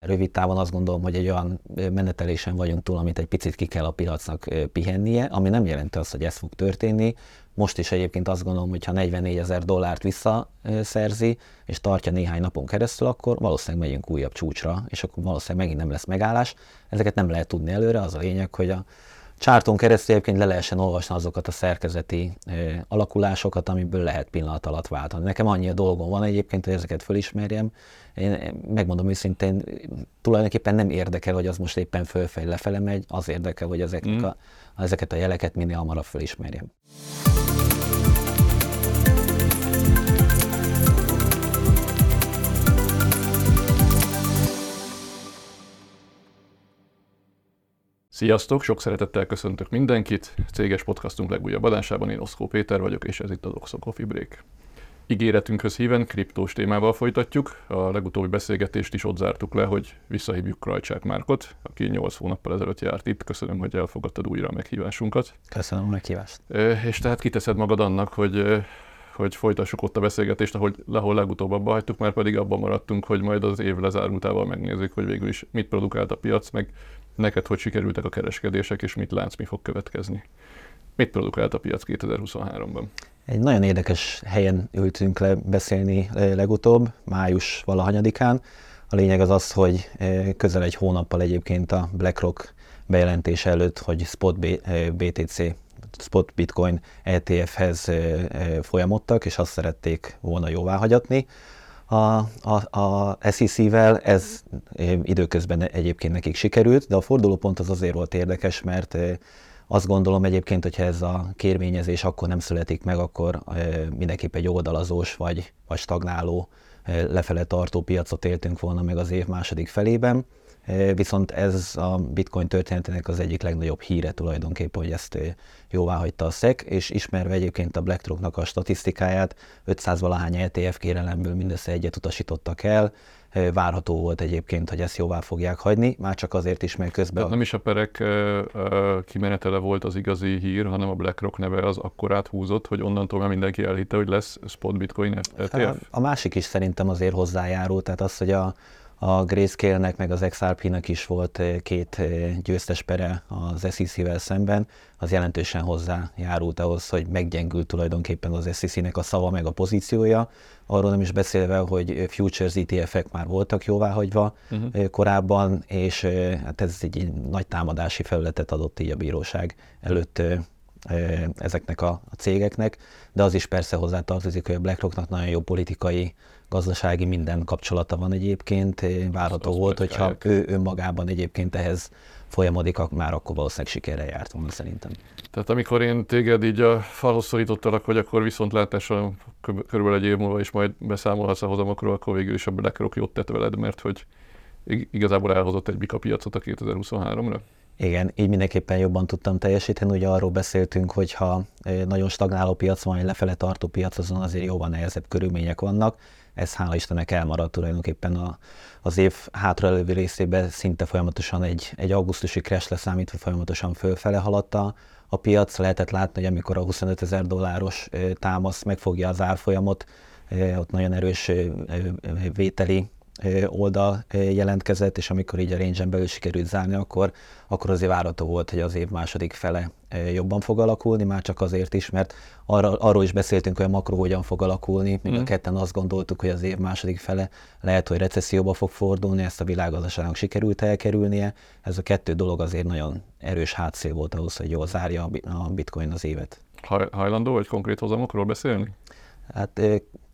Rövid távon azt gondolom, hogy egy olyan menetelésen vagyunk túl, amit egy picit ki kell a piacnak pihennie, ami nem jelenti azt, hogy ez fog történni. Most is egyébként azt gondolom, hogy ha 44 ezer dollárt visszaszerzi, és tartja néhány napon keresztül, akkor valószínűleg megyünk újabb csúcsra, és akkor valószínűleg megint nem lesz megállás. Ezeket nem lehet tudni előre, az a lényeg, hogy a Csárton keresztül egyébként le lehessen olvasni azokat a szerkezeti alakulásokat, amiből lehet pillanat alatt váltani. Nekem annyi a dolgom van egyébként, hogy ezeket fölismerjem. Én megmondom őszintén, tulajdonképpen nem érdekel, hogy az most éppen fölfej lefele megy, az érdekel, hogy ezeknek mm. a, ezeket a jeleket minél hamarabb fölismerjem. Sziasztok, sok szeretettel köszöntök mindenkit. Céges podcastunk legújabb adásában én Oszkó Péter vagyok, és ez itt az Oxo Coffee Break. Ígéretünkhöz híven kriptós témával folytatjuk. A legutóbbi beszélgetést is ott zártuk le, hogy visszahívjuk Krajcsák Márkot, aki 8 hónappal ezelőtt járt itt. Köszönöm, hogy elfogadtad újra a meghívásunkat. Köszönöm a meghívást. És tehát kiteszed magad annak, hogy hogy folytassuk ott a beszélgetést, ahogy, ahol legutóbb abba hagytuk, már pedig abban maradtunk, hogy majd az év lezárultával megnézzük, hogy végül is mit produkált a piac, meg neked hogy sikerültek a kereskedések, és mit látsz, mi fog következni. Mit produkált a piac 2023-ban? Egy nagyon érdekes helyen ültünk le beszélni legutóbb, május valahanyadikán. A lényeg az az, hogy közel egy hónappal egyébként a BlackRock bejelentése előtt, hogy Spot BTC, Spot Bitcoin ETF-hez folyamodtak, és azt szerették volna jóvá hagyatni. A, a, a SEC-vel ez időközben egyébként nekik sikerült, de a fordulópont az azért volt érdekes, mert azt gondolom egyébként, hogyha ez a kérvényezés akkor nem születik meg, akkor mindenképp egy oldalazós vagy, vagy stagnáló lefele tartó piacot éltünk volna meg az év második felében. Viszont ez a bitcoin történetének az egyik legnagyobb híre tulajdonképpen, hogy ezt jóvá hagyta a SEC, és ismerve egyébként a BlackRocknak a statisztikáját, 500 valahány ETF kérelemből mindössze egyet utasítottak el, várható volt egyébként, hogy ezt jóvá fogják hagyni, már csak azért is, mert közben... Tehát nem is a perek kimenetele volt az igazi hír, hanem a BlackRock neve az akkor áthúzott, hogy onnantól már mindenki elhitte, hogy lesz spot bitcoin ETF? A másik is szerintem azért hozzájárult, tehát az, hogy a, a Grayscale-nek meg az XRP-nek is volt eh, két eh, győztes pere az SEC-vel szemben, az jelentősen hozzájárult ahhoz, hogy meggyengült tulajdonképpen az SEC-nek a szava meg a pozíciója. Arról nem is beszélve, hogy futures ETF-ek már voltak jóváhagyva uh-huh. korábban, és hát ez egy nagy támadási felületet adott így a bíróság előtt ezeknek a, a cégeknek, de az is persze hozzátartozik, hogy a BlackRocknak nagyon jó politikai gazdasági minden kapcsolata van egyébként. Várható Azt volt, hogyha ő önmagában egyébként ehhez folyamodik, már akkor valószínűleg sikerre járt volna szerintem. Tehát amikor én téged így a falhoz szorítottalak, hogy akkor viszontlátásra körülbelül egy év múlva is majd beszámolhatsz a hozamokról, akkor végül is a BlackRock jót tett veled, mert hogy igazából elhozott egy bika piacot a 2023-ra? Igen, így mindenképpen jobban tudtam teljesíteni. Ugye arról beszéltünk, hogy ha nagyon stagnáló piac van, egy lefele tartó piac, azon azért jóval nehezebb körülmények vannak ez hála Istennek elmaradt tulajdonképpen a, az év hátralévő részében szinte folyamatosan egy, egy augusztusi crash leszámítva folyamatosan fölfele haladta a piac. Lehetett látni, hogy amikor a 25 ezer dolláros támasz megfogja az árfolyamot, ott nagyon erős vételi oldal jelentkezett, és amikor így a range belül sikerült zárni, akkor, akkor azért várható volt, hogy az év második fele jobban fog alakulni, már csak azért is, mert arra, arról is beszéltünk, hogy a makro hogyan fog alakulni, még mm. a ketten azt gondoltuk, hogy az év második fele lehet, hogy recesszióba fog fordulni, ezt a világgazdaságnak sikerült elkerülnie. Ez a kettő dolog azért nagyon erős hátszél volt ahhoz, hogy jól zárja a bitcoin az évet. Hajlandó vagy konkrét hozamokról beszélni? Hát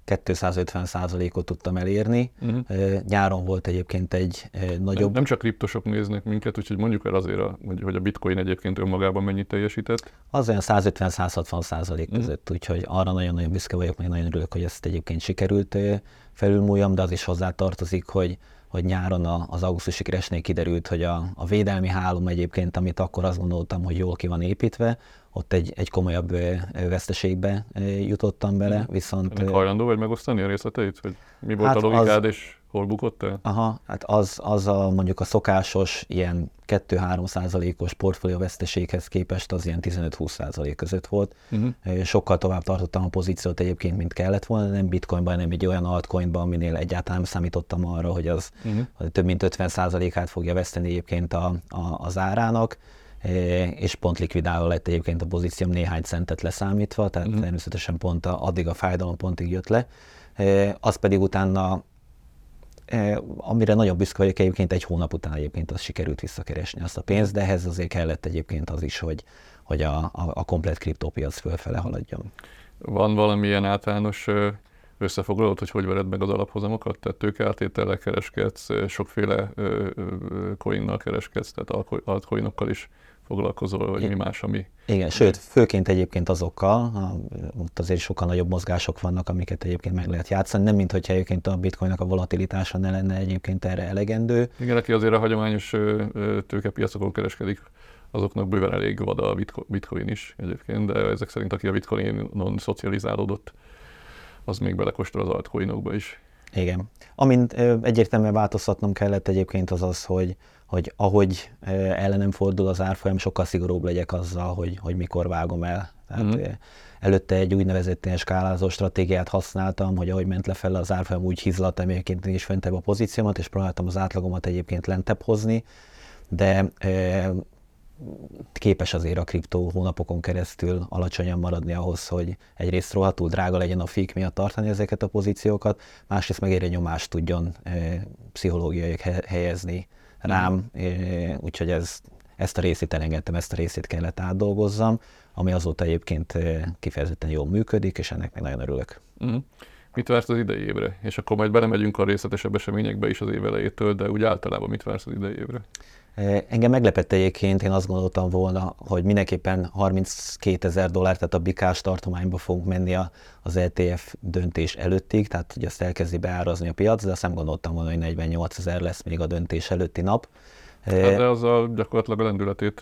250% ot tudtam elérni. Uh-huh. Nyáron volt egyébként egy nagyobb... Nem, csak kriptosok néznek minket, úgyhogy mondjuk el azért, a, hogy a bitcoin egyébként önmagában mennyit teljesített. Az olyan 150-160 százalék uh-huh. között, úgyhogy arra nagyon-nagyon büszke vagyok, meg nagyon örülök, hogy ezt egyébként sikerült felülmúljam, de az is hozzá tartozik, hogy hogy nyáron az augusztusi keresnél kiderült, hogy a, a védelmi hálom egyébként, amit akkor azt gondoltam, hogy jól ki van építve, ott egy, egy komolyabb veszteségbe jutottam bele, viszont... Ennek hajlandó vagy megosztani a részleteit? Hogy mi volt hát a logikád, az, és hol bukott el? Aha, hát az, az a, mondjuk a szokásos ilyen 2-3 százalékos portfólió veszteséghez képest az ilyen 15-20 százalék között volt. Uh-huh. Sokkal tovább tartottam a pozíciót egyébként, mint kellett volna, nem bitcoinban, hanem egy olyan altcoinban, aminél egyáltalán nem számítottam arra, hogy az uh-huh. több mint 50 százalékát fogja veszteni egyébként a, a, az árának és pont likvidálva lett egyébként a pozícióm néhány centet leszámítva, tehát uh-huh. természetesen pont a, addig a fájdalom pontig jött le. Az pedig utána amire nagyon büszke vagyok egyébként egy hónap után egyébként az sikerült visszakeresni azt a pénzt, de ehhez azért kellett egyébként az is, hogy, hogy a, a, a komplet kriptópiac fölfele haladjon. Van valamilyen általános összefoglalót, hogy hogy vered meg az alaphozamokat? Tehát tőkeáltétellel kereskedsz, sokféle coinnal kereskedsz, tehát altcoinokkal is foglalkozol, vagy mi más, ami... Igen, sőt, főként egyébként azokkal, ott azért sokkal nagyobb mozgások vannak, amiket egyébként meg lehet játszani, nem mint hogyha egyébként a bitcoinnak a volatilitása ne lenne egyébként erre elegendő. Igen, aki azért a hagyományos tőkepiacokon kereskedik, azoknak bőven elég vad a bitcoin is egyébként, de ezek szerint aki a bitcoinon szocializálódott, az még belekóstol az altcoinokba is. Igen. Amint egyértelműen változtatnom kellett egyébként az az, hogy hogy ahogy ellenem fordul az árfolyam, sokkal szigorúbb legyek azzal, hogy, hogy mikor vágom el. Tehát mm. előtte egy úgynevezett ilyen skálázó stratégiát használtam, hogy ahogy ment lefelé az árfolyam, úgy hizlattam egyébként is fentebb a pozíciómat, és próbáltam az átlagomat egyébként lentebb hozni, de e, képes azért a kriptó hónapokon keresztül alacsonyan maradni ahhoz, hogy egyrészt rohadtul drága legyen a fék miatt tartani ezeket a pozíciókat, másrészt meg egyre nyomást tudjon e, pszichológiai helyezni rám, úgyhogy ez, ezt a részét elengedtem, ezt a részét kellett átdolgozzam, ami azóta egyébként kifejezetten jól működik, és ennek meg nagyon örülök. Uh-huh. Mit vársz az idei évre? És akkor majd belemegyünk a részletesebb eseményekbe is az év elejétől, de úgy általában mit vársz az idei évre? Engem meglepett egyébként, én azt gondoltam volna, hogy mindenképpen 32 ezer dollár, tehát a bikás tartományba fogunk menni az ETF döntés előttig, tehát hogy azt elkezdi beárazni a piac, de azt nem gondoltam volna, hogy 48 ezer lesz még a döntés előtti nap. Hát az a gyakorlatilag a lendületét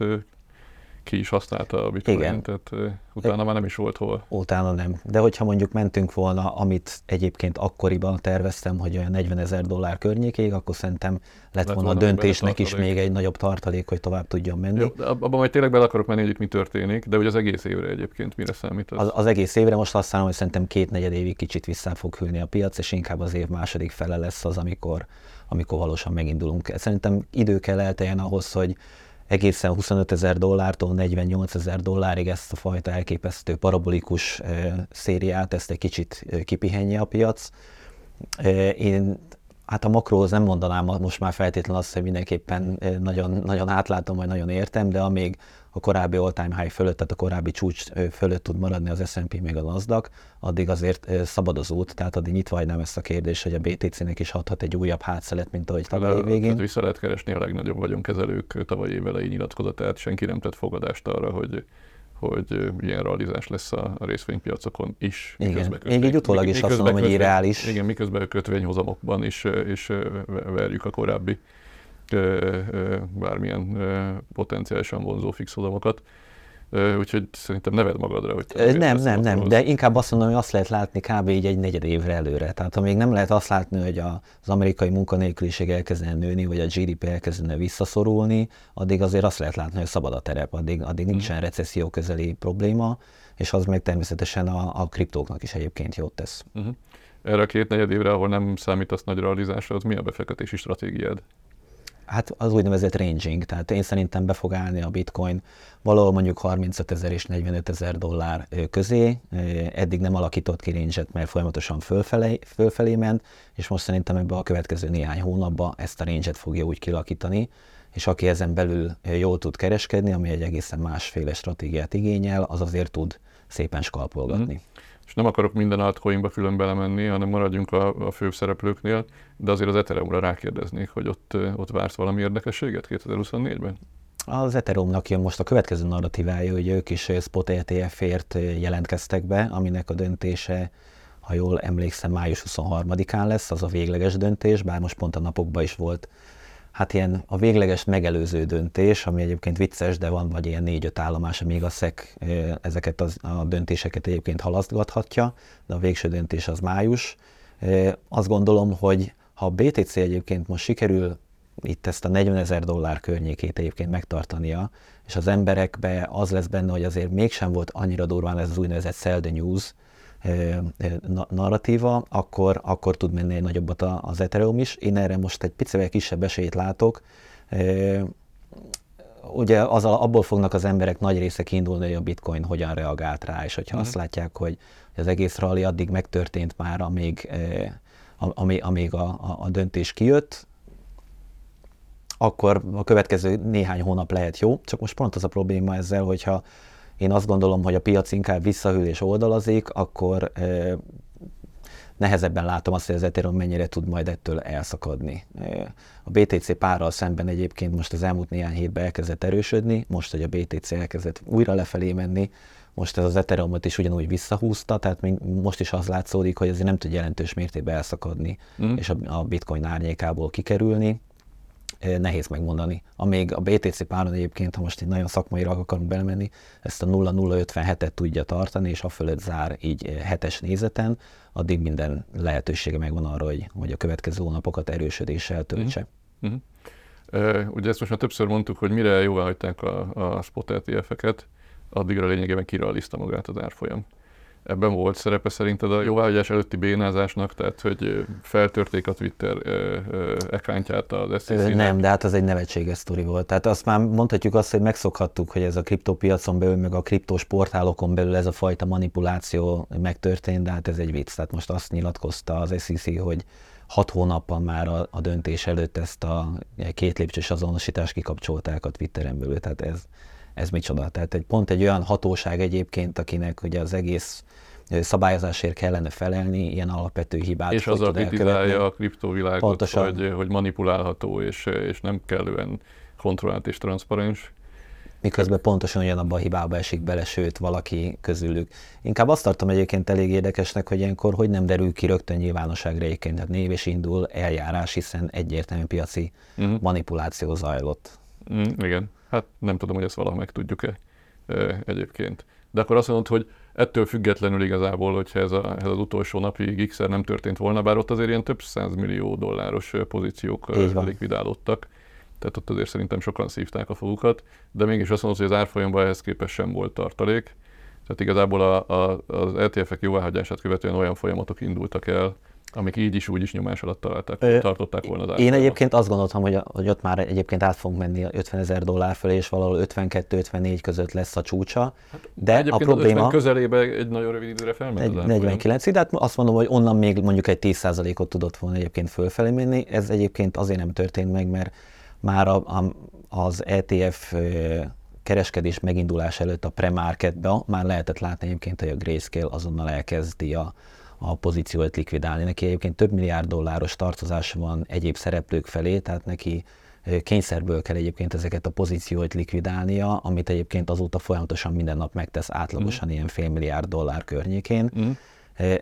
ki is használta a bitcoin, Igen. tehát utána már nem is volt hol. Utána nem. De hogyha mondjuk mentünk volna, amit egyébként akkoriban terveztem, hogy olyan 40 ezer dollár környékéig, akkor szerintem lett, lett volna a döntésnek is még egy nagyobb tartalék, hogy tovább tudjon menni. Jó, abban majd tényleg bele akarok menni, hogy itt mi történik, de hogy az egész évre egyébként mire számít az? Az, az egész évre most azt szállom, hogy szerintem két negyed évig kicsit vissza fog hűlni a piac, és inkább az év második fele lesz az, amikor, amikor valósan megindulunk. Szerintem idő kell elteljen ahhoz, hogy egészen 25 ezer dollártól 48 ezer dollárig ezt a fajta elképesztő parabolikus szériát, ezt egy kicsit kipihenje a piac. Én hát a makróhoz nem mondanám most már feltétlenül azt, hogy mindenképpen nagyon, nagyon átlátom, vagy nagyon értem, de amíg a korábbi all-time high fölött, tehát a korábbi csúcs fölött tud maradni az S&P meg a Nasdaq, addig azért szabad az út, tehát addig nyitva hagynám ezt a kérdést, hogy a BTC-nek is adhat egy újabb hátszelet, mint ahogy tavaly végén. Tehát vissza lehet keresni a legnagyobb vagyonkezelők tavaly évelei nyilatkozatát, senki nem tett fogadást arra, hogy hogy ilyen realizás lesz a, részvénypiacokon is. Igen, én így utólag is azt mondom, hogy irreális. Igen, miközben a kötvényhozamokban is, is verjük a korábbi bármilyen potenciálisan vonzó fixhozamokat. Úgyhogy szerintem neved magadra, hogy te Nem, nem, nem, de inkább azt mondom, hogy azt lehet látni kb. így egy negyed évre előre. Tehát amíg nem lehet azt látni, hogy az amerikai munkanélküliség elkezdene nőni, vagy a GDP elkezdene visszaszorulni, addig azért azt lehet látni, hogy szabad a terep, addig, addig mhm. nincsen recesszió közeli probléma, és az meg természetesen a, a kriptóknak is egyébként jót tesz. Uh-huh. Erre a két negyed évre, ahol nem számítasz nagy realizásra, az mi a befektetési stratégiád? Hát az úgynevezett ranging, tehát én szerintem be fog állni a bitcoin valahol mondjuk 35 ezer és 45 ezer dollár közé. Eddig nem alakított ki range mert folyamatosan fölfelé, fölfelé ment, és most szerintem ebbe a következő néhány hónapban ezt a range fogja úgy kilakítani, és aki ezen belül jól tud kereskedni, ami egy egészen másféle stratégiát igényel, az azért tud szépen skalpolgatni. Mm és nem akarok minden altcoinba külön belemenni, hanem maradjunk a, a főbb szereplőknél, de azért az Ethereumra rákérdeznék, hogy ott, ott vársz valami érdekességet 2024-ben? Az Ethereumnak jön most a következő narratívája, hogy ők is spot ETF-ért jelentkeztek be, aminek a döntése, ha jól emlékszem, május 23-án lesz, az a végleges döntés, bár most pont a napokban is volt hát ilyen a végleges megelőző döntés, ami egyébként vicces, de van vagy ilyen négy-öt állomás, amíg a SZEK ezeket az, a döntéseket egyébként halasztgathatja, de a végső döntés az május. Azt gondolom, hogy Ha a BTC egyébként most sikerül itt ezt a 40 ezer dollár környékét egyébként megtartania, és az emberekbe az lesz benne, hogy azért mégsem volt annyira durván ez az úgynevezett sell the news narratíva, akkor, akkor tud menni egy nagyobbat az Ethereum is. Én erre most egy picivel kisebb esélyt látok. Ugye az, abból fognak az emberek nagy része kiindulni, hogy a bitcoin hogyan reagált rá, és hogyha mm. azt látják, hogy az egész rally addig megtörtént már, amíg, amíg, amíg a, a, a döntés kijött, akkor a következő néhány hónap lehet jó. Csak most pont az a probléma ezzel, hogyha én azt gondolom, hogy a piac inkább visszahűl és oldalazik, akkor nehezebben látom azt, hogy az Ethereum mennyire tud majd ettől elszakadni. A BTC párral szemben egyébként most az elmúlt néhány hétben elkezdett erősödni, most, hogy a BTC elkezdett újra lefelé menni, most ez az Ethereumot is ugyanúgy visszahúzta, tehát még most is az látszódik, hogy azért nem tud jelentős mértékben elszakadni, mm. és a, a bitcoin árnyékából kikerülni nehéz megmondani. Amíg a BTC páron egyébként, ha most egy nagyon szakmai akarunk belemenni, ezt a 0,057-et tudja tartani, és a fölött zár így hetes nézeten, addig minden lehetősége megvan arra, hogy, hogy a következő hónapokat erősödéssel töltse. Uh-huh. Uh, ugye ezt most már többször mondtuk, hogy mire jóvá hagyták a, a spot ETF-eket, addigra lényegében kiraliszta magát az árfolyam. Ebben volt szerepe szerinted a jóváhagyás előtti bénázásnak, tehát hogy feltörték a Twitter ekántját az SEC-nek? Nem, de hát az egy nevetséges sztori volt. Tehát azt már mondhatjuk azt, hogy megszokhattuk, hogy ez a kriptopiacon belül, meg a kriptos portálokon belül ez a fajta manipuláció megtörtént, de hát ez egy vicc. Tehát most azt nyilatkozta az SEC, hogy hat hónappal már a, a döntés előtt ezt a két lépcsős azonosítást kikapcsolták a Twitteren belül. Tehát ez, ez micsoda. Tehát egy pont egy olyan hatóság egyébként, akinek ugye az egész szabályozásért kellene felelni, ilyen alapvető hibát. És azzal kritizálja a kriptovilágot, Pontosan. hogy, hogy manipulálható és, és nem kellően kontrollált és transzparens. Miközben pontosan ugyanabban a hibába esik bele, sőt valaki közülük. Inkább azt tartom egyébként elég érdekesnek, hogy ilyenkor hogy nem derül ki rögtön nyilvánosságra egyébként, tehát név és indul eljárás, hiszen egyértelmű piaci uh-huh. manipuláció zajlott. Mm, igen. Hát nem tudom, hogy ezt valaha meg tudjuk-e egyébként. De akkor azt mondod, hogy ettől függetlenül igazából, hogyha ez, a, ez az utolsó napi x nem történt volna, bár ott azért ilyen több millió dolláros pozíciók likvidálódtak, tehát ott azért szerintem sokan szívták a fogukat, de mégis azt mondod, hogy az árfolyamban ehhez képest sem volt tartalék. Tehát igazából a, a, az ETF-ek jóváhagyását követően olyan folyamatok indultak el, amik így is úgy is nyomás alatt találták, Ö, tartották volna az Én egyébként azt gondoltam, hogy, hogy ott már egyébként át fogunk menni 50 ezer dollár fölé, és valahol 52-54 között lesz a csúcsa. Hát, de a probléma... közelébe egy nagyon rövid időre felment egy 49 de hát azt mondom, hogy onnan még mondjuk egy 10%-ot tudott volna egyébként fölfelé menni. Ez egyébként azért nem történt meg, mert már a, a, az ETF kereskedés megindulás előtt a pre-marketben már lehetett látni egyébként, hogy a Grayscale azonnal elkezdi a, a pozíciót likvidálni. Neki egyébként több milliárd dolláros tartozása van egyéb szereplők felé, tehát neki kényszerből kell egyébként ezeket a pozícióit likvidálnia, amit egyébként azóta folyamatosan minden nap megtesz átlagosan mm. ilyen fél milliárd dollár környékén. Mm.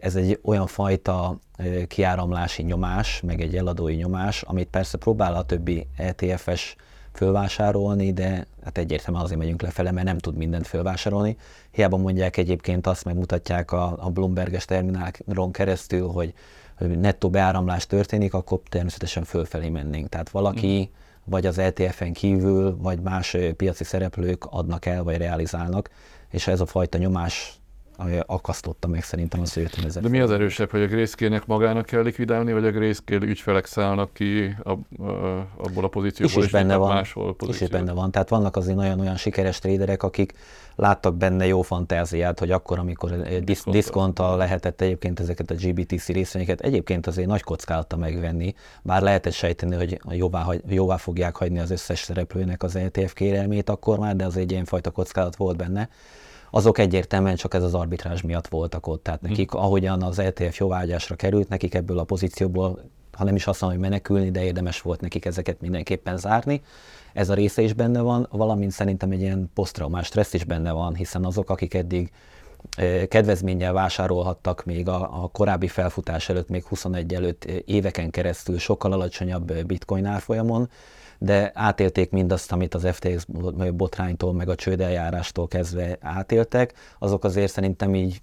Ez egy olyan fajta kiáramlási nyomás, meg egy eladói nyomás, amit persze próbál a többi ETF-es fölvásárolni, de hát egyértelműen azért megyünk lefele, mert nem tud mindent fölvásárolni. Hiába mondják egyébként azt, megmutatják a, a Bloomberges terminálon keresztül, hogy, hogy nettó beáramlás történik, akkor természetesen fölfelé mennénk. Tehát valaki mm. vagy az ETF-en kívül, vagy más piaci szereplők adnak el, vagy realizálnak, és ez a fajta nyomás akasztotta meg szerintem 50 ezer. De mi az erősebb, hogy a Grayscale-nek magának kell likvidálni, vagy a Grayscale ügyfelek szállnak ki a, a, abból a pozícióból, is, is benne van. máshol pozíciót. Is, is benne van. Tehát vannak azért olyan-olyan sikeres traderek, akik láttak benne jó fantáziát, hogy akkor, amikor disz, diszkonttal lehetett egyébként ezeket a GBTC részvényeket, egyébként azért nagy kockázata megvenni, bár lehetett sejteni, hogy jóvá, jóvá fogják hagyni az összes szereplőnek az ETF kérelmét akkor már, de az egy ilyen fajta kockázat volt benne azok egyértelműen csak ez az arbitrázs miatt voltak ott. Tehát nekik, hmm. ahogyan az ETF jóvágyásra került, nekik ebből a pozícióból, ha nem is azt mondom, hogy menekülni, de érdemes volt nekik ezeket mindenképpen zárni. Ez a része is benne van, valamint szerintem egy ilyen posztraumás stressz is benne van, hiszen azok, akik eddig kedvezménnyel vásárolhattak még a, a korábbi felfutás előtt, még 21 előtt éveken keresztül sokkal alacsonyabb bitcoin árfolyamon, de átélték mindazt, amit az FTX botránytól, meg a csődeljárástól kezdve átéltek, azok azért szerintem így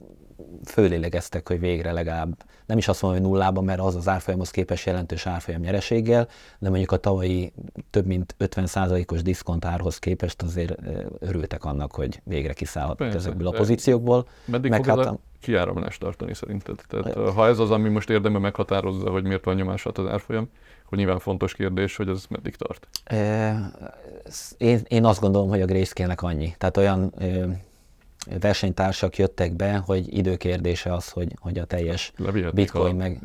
fölélegeztek, hogy végre legalább, nem is azt mondom, hogy nullában, mert az az árfolyamhoz képest jelentős árfolyam nyereséggel, de mondjuk a tavalyi több mint 50%-os diszkontárhoz képest azért örültek annak, hogy végre kiszállhatnak ezekből a pozíciókból. Meddig meg fog hát, a kiáramlást tartani szerinted? Tehát, ha ez az, ami most érdemben meghatározza, hogy miért van nyomás az árfolyam, akkor nyilván fontos kérdés, hogy ez meddig tart. Én, én azt gondolom, hogy a grayscale annyi. Tehát olyan versenytársak jöttek be, hogy időkérdése az, hogy, hogy a teljes bitcoin a meg...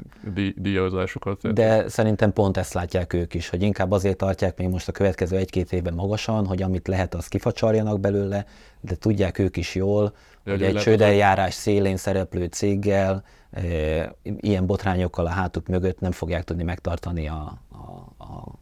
díjazásokat. De szerintem pont ezt látják ők is, hogy inkább azért tartják még most a következő egy-két évben magasan, hogy amit lehet, az kifacsarjanak belőle, de tudják ők is jól, de hogy egy csődeljárás szélén szereplő céggel, ilyen botrányokkal a hátuk mögött nem fogják tudni megtartani a, a, a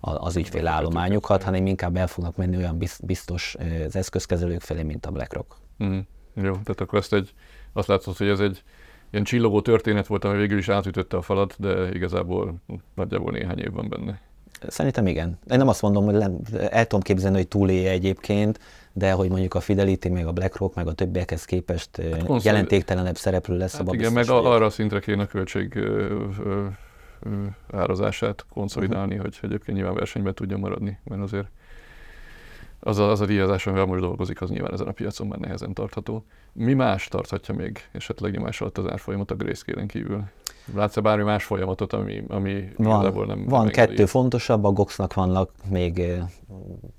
az ügyfélállományukat, hanem inkább el fognak menni olyan biztos az eszközkezelők felé, mint a BlackRock. Mm. Jó, tehát akkor azt, egy, azt látod, hogy ez egy ilyen csillogó történet volt, ami végül is átütötte a falat, de igazából nagyjából néhány év van benne. Szerintem igen. Én nem azt mondom, hogy nem, el tudom képzelni, hogy túlélje egyébként, de hogy mondjuk a Fidelity, meg a BlackRock, meg a többiekhez képest hát jelentéktelenebb szereplő lesz hát Igen, meg a, arra a szintre kéne a költség ö, ö, ö, árazását konszolidálni, uh-huh. hogy egyébként nyilván versenyben tudja maradni, mert azért az a, az a díjazás, amivel most dolgozik, az nyilván ezen a piacon már nehezen tartható. Mi más tarthatja még esetleg nyomás alatt az árfolyamot a grayscale kívül? Látsz-e bármi más folyamatot, ami, ami van, nem Van nem kettő fontosabb, a Goxnak vannak még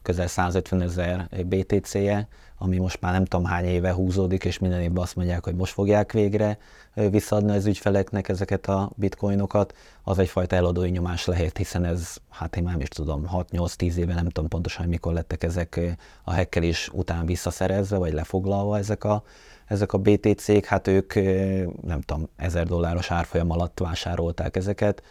közel 150 ezer BTC-je, ami most már nem tudom hány éve húzódik, és minden évben azt mondják, hogy most fogják végre visszaadni az ügyfeleknek ezeket a bitcoinokat, az egyfajta eladói nyomás lehet, hiszen ez, hát én már nem is tudom, 6-8-10 éve nem tudom pontosan, mikor lettek ezek a hekkelés után visszaszerezve, vagy lefoglalva ezek a, ezek a BTC-k, hát ők nem tudom, 1000 dolláros árfolyam alatt vásárolták ezeket,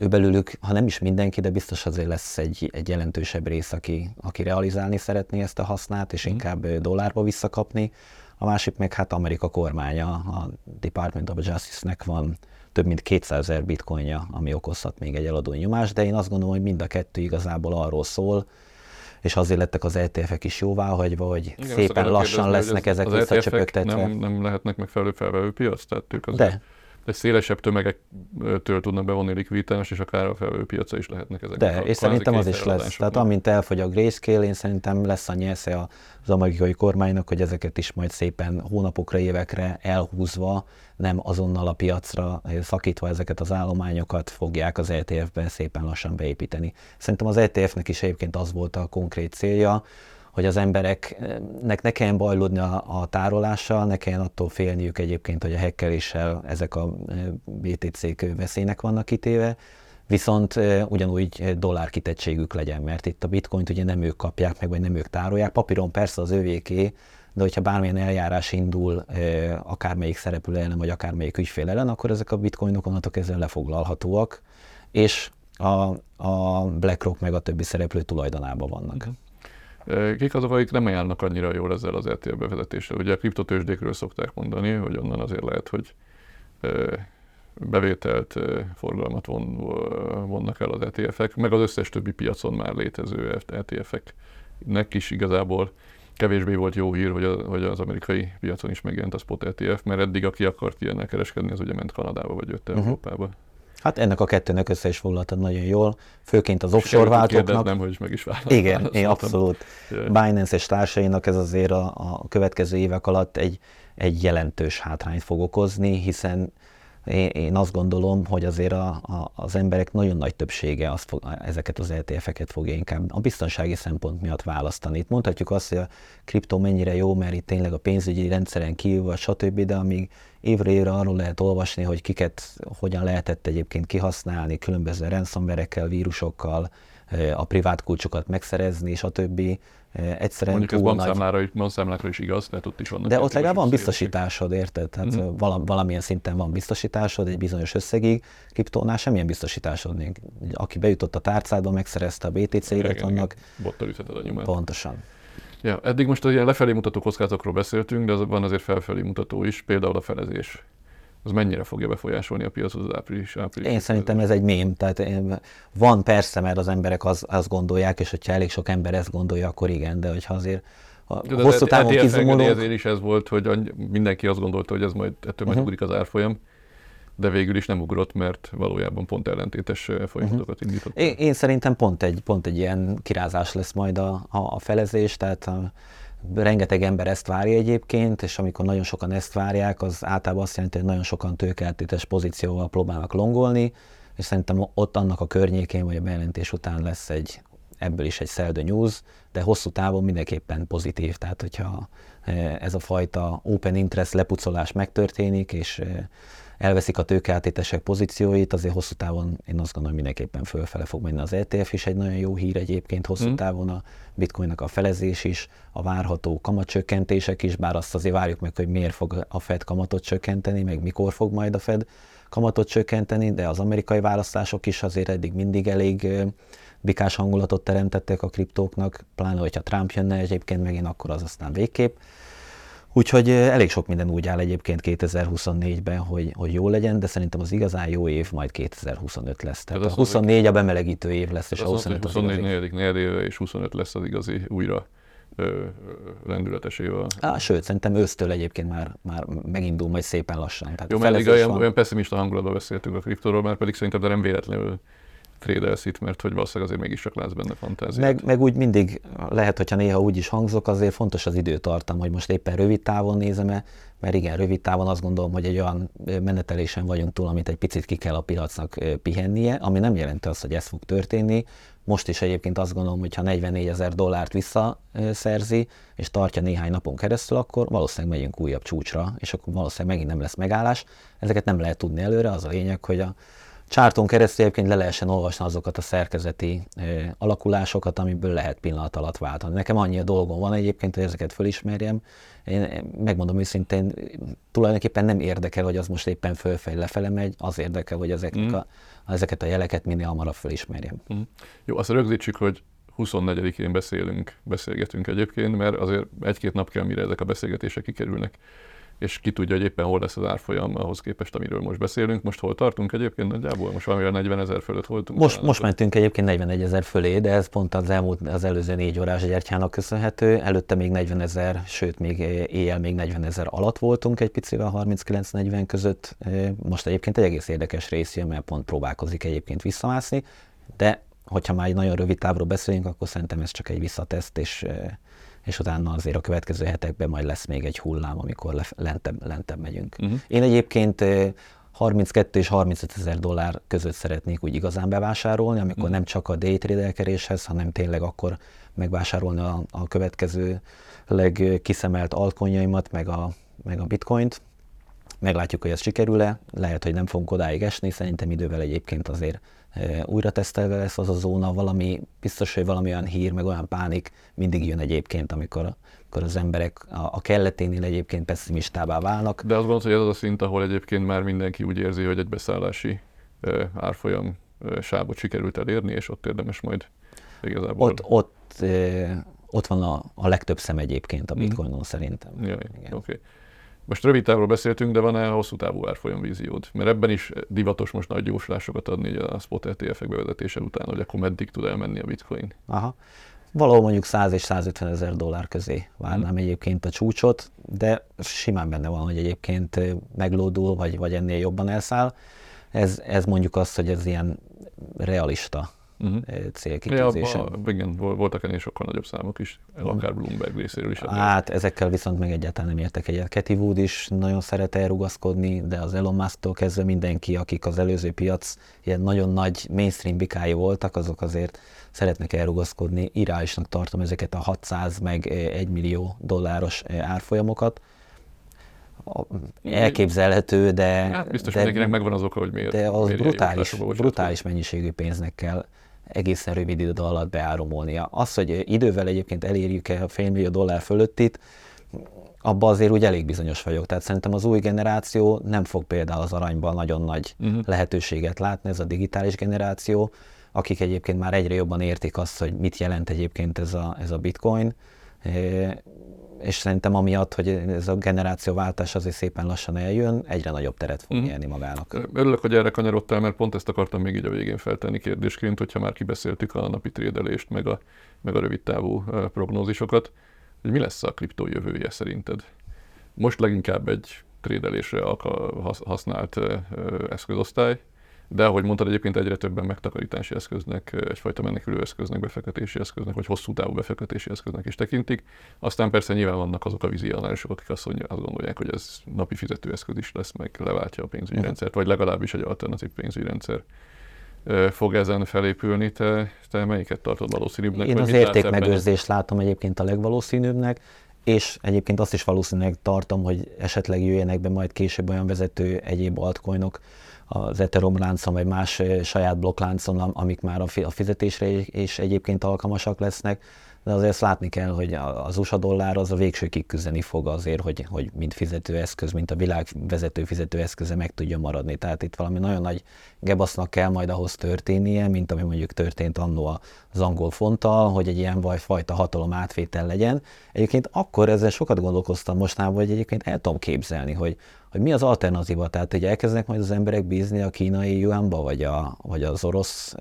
ő belőlük, ha nem is mindenki, de biztos azért lesz egy, egy jelentősebb rész, aki, aki realizálni szeretné ezt a hasznát, és mm. inkább dollárba visszakapni. A másik meg hát Amerika kormánya, a Department of Justice-nek van több mint 200 ezer bitcoinja, ami okozhat még egy eladó nyomást, de én azt gondolom, hogy mind a kettő igazából arról szól, és azért lettek az ETF-ek is jóváhagyva, hogy Igen, szépen lassan lesznek ezek az visszacsöpögtetve. Nem, nem lehetnek megfelelő felvevő piac, tehát ők azért De egy szélesebb tömegektől tudnak bevonni likviditást, és akár a felvevő piaca is lehetnek ezek. De, és szerintem az is lesz. Tehát amint elfogy a grayscale, én szerintem lesz a nyesze az amerikai kormánynak, hogy ezeket is majd szépen hónapokra, évekre elhúzva, nem azonnal a piacra szakítva ezeket az állományokat fogják az ETF-be szépen lassan beépíteni. Szerintem az ETF-nek is egyébként az volt a konkrét célja, hogy az embereknek ne kelljen bajlódni a, a tárolással, ne kelljen attól félniük egyébként, hogy a hekkeléssel ezek a e, BTC-k veszélynek vannak kitéve, viszont e, ugyanúgy dollár kitettségük legyen, mert itt a bitcoint ugye nem ők kapják meg, vagy nem ők tárolják. Papíron persze az övéké, de hogyha bármilyen eljárás indul e, akármelyik szereplő ellen, vagy akármelyik ügyfél ellen, akkor ezek a bitcoinok onnantól kezdve lefoglalhatóak, és a, a BlackRock meg a többi szereplő tulajdonában vannak. Okay. Kik azok, akik nem ajánlnak annyira jól ezzel az RTL bevezetéssel? Ugye a kriptotősdékről szokták mondani, hogy onnan azért lehet, hogy bevételt, forgalmat von, vonnak el az ETF-ek, meg az összes többi piacon már létező ETF-eknek is igazából kevésbé volt jó hír, hogy, a, hogy az amerikai piacon is megjelent a spot ETF, mert eddig aki akart ilyennel kereskedni, az ugye ment Kanadába vagy jött uh-huh. Európába. Hát ennek a kettőnek össze is foglaltad nagyon jól, főként az offshore váltóknak. Nem, hogy meg is választ, Igen, én abszolút. Binance és társainak ez azért a, a következő évek alatt egy, egy jelentős hátrányt fog okozni, hiszen én, azt gondolom, hogy azért a, a, az emberek nagyon nagy többsége azt fog, ezeket az ETF-eket fogja inkább a biztonsági szempont miatt választani. Itt mondhatjuk azt, hogy a kriptó mennyire jó, mert itt tényleg a pénzügyi rendszeren kívül, stb., de amíg évre évre arról lehet olvasni, hogy kiket hogyan lehetett egyébként kihasználni különböző ransomware vírusokkal, a privát kulcsokat megszerezni, stb. Egyszerűen Mondjuk ez bankszámlára, nagy... bankszámlákra is igaz, tehát ott is vannak. De ott legalább van biztosításod, érted? Tehát mm-hmm. valamilyen szinten van biztosításod egy bizonyos összegig, kriptónál semmilyen biztosításod nincs. Aki bejutott a tárcádba, megszerezte a BTC-et, annak... Bottal ütheted a nyomát. Pontosan. Ja, eddig most ilyen lefelé mutató kockázatokról beszéltünk, de az van azért felfelé mutató is, például a felezés. Az mennyire fogja befolyásolni a piacot az április, április Én szerintem ez egy mém. Tehát van persze, mert az emberek az, azt gondolják, és hogyha elég sok ember ezt gondolja, akkor igen, de hogyha azért a De hosszú távon kizumolunk. Ezért is ez volt, hogy mindenki azt gondolta, hogy ez majd ettől majd uh-huh. ugrik az árfolyam de végül is nem ugrott, mert valójában pont ellentétes folyamatokat uh-huh. indított. Én, én szerintem pont egy, pont egy ilyen kirázás lesz majd a, a, a felezés, tehát a, rengeteg ember ezt várja egyébként, és amikor nagyon sokan ezt várják, az általában azt jelenti, hogy nagyon sokan tőkeltétes pozícióval próbálnak longolni, és szerintem ott annak a környékén, vagy a bejelentés után lesz egy, ebből is egy sell news, de hosszú távon mindenképpen pozitív, tehát hogyha ez a fajta open interest lepucolás megtörténik, és elveszik a tőkeátétesek pozícióit, azért hosszú távon én azt gondolom, mindenképpen fölfele fog menni az ETF is, egy nagyon jó hír egyébként hosszú mm. távon a bitcoinnak a felezés is, a várható kamatcsökkentések is, bár azt azért várjuk meg, hogy miért fog a Fed kamatot csökkenteni, meg mikor fog majd a Fed kamatot csökkenteni, de az amerikai választások is azért eddig mindig elég bikás hangulatot teremtettek a kriptóknak, pláne hogyha Trump jönne egyébként megint, akkor az aztán végképp. Úgyhogy elég sok minden úgy áll egyébként 2024-ben, hogy, hogy jó legyen, de szerintem az igazán jó év majd 2025 lesz. Tehát a 24 a bemelegítő év lesz, és a 25 az 24 negyedik negyedéve és 25 lesz az igazi újra lendületesével. Á, sőt, szerintem ősztől egyébként már, már megindul majd szépen lassan. Tehát Jó, mert olyan, olyan pessimista hangulatban beszéltünk a kriptóról, mert pedig szerintem de nem véletlenül trédelsz itt, mert hogy valószínűleg azért mégis csak látsz benne fantáziát. Meg, meg úgy mindig lehet, hogyha néha úgy is hangzok, azért fontos az időtartam, hogy most éppen rövid távon nézem-e, mert igen, rövid távon azt gondolom, hogy egy olyan menetelésen vagyunk túl, amit egy picit ki kell a piacnak pihennie, ami nem jelenti azt, hogy ez fog történni. Most is egyébként azt gondolom, hogy ha 44 ezer dollárt visszaszerzi, és tartja néhány napon keresztül, akkor valószínűleg megyünk újabb csúcsra, és akkor valószínűleg megint nem lesz megállás. Ezeket nem lehet tudni előre, az a lényeg, hogy a Csárton keresztül egyébként le lehessen olvasni azokat a szerkezeti alakulásokat, amiből lehet pillanat alatt váltani. Nekem annyi a dolgom van egyébként, hogy ezeket fölismerjem. Én megmondom őszintén, tulajdonképpen nem érdekel, hogy az most éppen fölfej lefele megy, az érdekel, hogy ezeknek mm. a, ezeket a jeleket minél hamarabb fölismerjem. Mm. Jó, azt rögzítsük, hogy 24-én beszélünk, beszélgetünk egyébként, mert azért egy-két nap kell, mire ezek a beszélgetések kikerülnek és ki tudja, hogy éppen hol lesz az árfolyam ahhoz képest, amiről most beszélünk. Most hol tartunk egyébként nagyjából? Most valamivel 40 ezer fölött voltunk? Most, most mentünk egyébként 41 ezer fölé, de ez pont az elmúlt, az előző négy órás gyertyának köszönhető. Előtte még 40 ezer, sőt még éjjel még 40 ezer alatt voltunk egy picivel 39-40 között. Most egyébként egy egész érdekes rész jön, mert pont próbálkozik egyébként visszamászni, de hogyha már egy nagyon rövid távról beszélünk, akkor szerintem ez csak egy visszateszt, és és utána azért a következő hetekben majd lesz még egy hullám, amikor le, lentebb, lentebb megyünk. Uh-huh. Én egyébként 32 és 35 ezer dollár között szeretnék úgy igazán bevásárolni, amikor uh-huh. nem csak a day traderkeréshez, hanem tényleg akkor megvásárolni a, a következő legkiszemelt altkonjaimat, meg a, meg a bitcoint. Meglátjuk, hogy ez sikerül-e. Lehet, hogy nem fogunk odáig esni, szerintem idővel egyébként azért újra tesztelve lesz az a zóna, valami, biztos, hogy valami olyan hír, meg olyan pánik mindig jön egyébként, amikor, amikor az emberek a, a kelleténél egyébként pessimistábbá válnak. De azt gondolod, hogy ez az a szint, ahol egyébként már mindenki úgy érzi, hogy egy beszállási árfolyam sávot sikerült elérni, és ott érdemes majd igazából... Ott, ott, ott van a, a legtöbb szem egyébként a mhm. bitcoinon mm. szerintem. Jaj, oké. Okay. Most rövid távról beszéltünk, de van-e hosszú távú árfolyam víziód? Mert ebben is divatos most nagy jóslásokat adni a spot ETF-ek bevezetése után, hogy akkor meddig tud elmenni a bitcoin. Aha. Valahol mondjuk 100 és 150 ezer dollár közé várnám hmm. egyébként a csúcsot, de simán benne van, hogy egyébként meglódul, vagy, vagy ennél jobban elszáll. Ez, ez mondjuk azt, hogy ez ilyen realista uh-huh. célkitűzésen. Ja, igen, voltak ennél sokkal nagyobb számok is, akár Bloomberg részéről is. Hát ezekkel viszont meg egyáltalán nem értek egyet. Cathy Wood is nagyon szeret elrugaszkodni, de az Elon Musk-tól kezdve mindenki, akik az előző piac ilyen nagyon nagy mainstream bikái voltak, azok azért szeretnek elrugaszkodni. Irálisnak tartom ezeket a 600 meg 1 millió dolláros árfolyamokat elképzelhető, de... Hát biztos de, mindenkinek megvan az oka, hogy miért. De az miért brutális, brutális mennyiségű pénznek kell egészen rövid idő alatt beáramolnia. Az, hogy idővel egyébként elérjük-e a félmillió dollár fölöttit, abban azért úgy elég bizonyos vagyok. Tehát szerintem az új generáció nem fog például az aranyban nagyon nagy uh-huh. lehetőséget látni, ez a digitális generáció, akik egyébként már egyre jobban értik azt, hogy mit jelent egyébként ez a, ez a bitcoin és szerintem amiatt, hogy ez a generációváltás azért szépen lassan eljön, egyre nagyobb teret fog uh-huh. nyerni magának. Örülök, hogy erre kanyarodtál, mert pont ezt akartam még így a végén feltenni kérdésként, hogyha már kibeszéltük a napi trédelést, meg a, meg a rövid távú prognózisokat. hogy mi lesz a kriptó jövője szerinted? Most leginkább egy trédelésre használt eszközosztály, de ahogy mondtad, egyébként egyre többen megtakarítási eszköznek, egyfajta menekülő eszköznek, befektetési eszköznek, vagy hosszú távú befektetési eszköznek is tekintik. Aztán persze nyilván vannak azok a vizionárosok, akik azt, mondja, azt gondolják, hogy ez napi fizetőeszköz is lesz, meg leváltja a pénzügyi rendszert, vagy legalábbis egy alternatív pénzügyi rendszer fog ezen felépülni. Te, te melyiket tartod valószínűbbnek? Én az értékmegőrzést látom egyébként a legvalószínűbbnek, és egyébként azt is valószínűleg tartom, hogy esetleg jöjjenek be majd később olyan vezető egyéb altcoinok, az Ethereum láncon, vagy más saját blokkláncon, amik már a fizetésre is egyébként alkalmasak lesznek, de azért ezt látni kell, hogy az USA dollár az a végsőkig küzdeni fog azért, hogy, hogy mint fizetőeszköz, mint a világ vezető fizetőeszköze meg tudja maradni. Tehát itt valami nagyon nagy gebasznak kell majd ahhoz történnie, mint ami mondjuk történt annó az angol fonttal, hogy egy ilyen fajta hatalom átvétel legyen. Egyébként akkor ezzel sokat gondolkoztam mostában, hogy egyébként el tudom képzelni, hogy hogy mi az alternatíva, tehát hogy elkezdenek majd az emberek bízni a kínai yuanba, vagy, a, vagy az orosz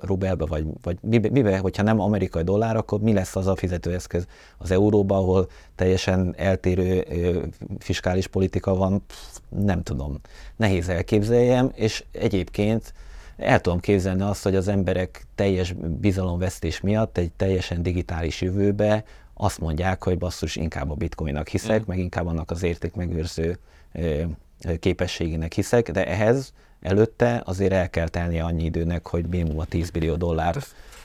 rubelbe, vagy, vagy mibe, mibe, hogyha nem amerikai dollár, akkor mi lesz az a fizetőeszköz az euróba, ahol teljesen eltérő fiskális politika van, nem tudom, nehéz elképzeljem, és egyébként el tudom képzelni azt, hogy az emberek teljes bizalomvesztés miatt egy teljesen digitális jövőbe azt mondják, hogy basszus, inkább a bitcoinnak hiszek, mm. meg inkább annak az értékmegőrző képességének hiszek, de ehhez előtte azért el kell tennie annyi időnek, hogy minimum a 10 billió dollár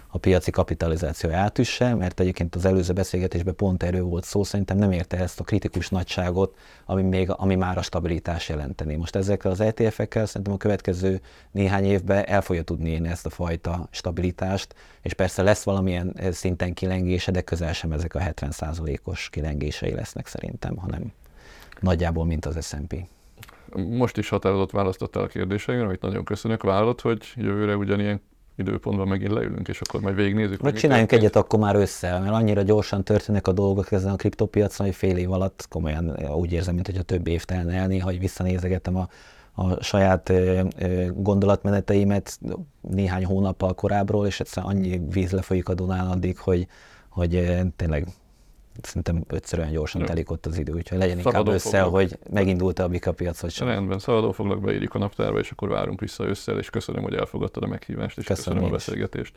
a piaci kapitalizáció átüsse, mert egyébként az előző beszélgetésben pont erről volt szó, szerintem nem érte ezt a kritikus nagyságot, ami, még, ami már a stabilitás jelenteni. Most ezekkel az ETF-ekkel szerintem a következő néhány évben el fogja tudni én ezt a fajta stabilitást, és persze lesz valamilyen szinten kilengése, de közel sem ezek a 70%-os kilengései lesznek szerintem, hanem nagyjából, mint az S&P. Most is határozott választottál a kérdéseimre, amit nagyon köszönök. Vállalod, hogy jövőre ugyanilyen időpontban megint leülünk, és akkor majd végignézzük. Vagy csináljunk egyet akkor már össze, mert annyira gyorsan történnek a dolgok ezen a kriptopiacon, hogy fél év alatt komolyan úgy érzem, mint hogy a több év telne el, néha, hogy visszanézegetem a, a saját gondolatmeneteimet néhány hónappal korábbról, és egyszerűen annyi víz lefolyik a Dunán addig, hogy, hogy tényleg szerintem ötször olyan gyorsan Jó. telik ott az idő, úgyhogy legyen szabadon inkább össze, foglak. hogy megindult a Bika piac, vagy sem. Rendben, szabadon foglak, beírjuk a naptárba, és akkor várunk vissza össze, és köszönöm, hogy elfogadtad a meghívást, és köszönöm, köszönöm a beszélgetést.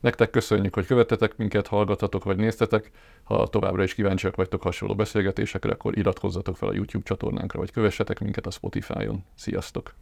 Nektek köszönjük, hogy követtetek minket, hallgatatok vagy néztetek. Ha továbbra is kíváncsiak vagytok hasonló beszélgetésekre, akkor iratkozzatok fel a YouTube csatornánkra, vagy kövessetek minket a Spotify-on. Sziasztok!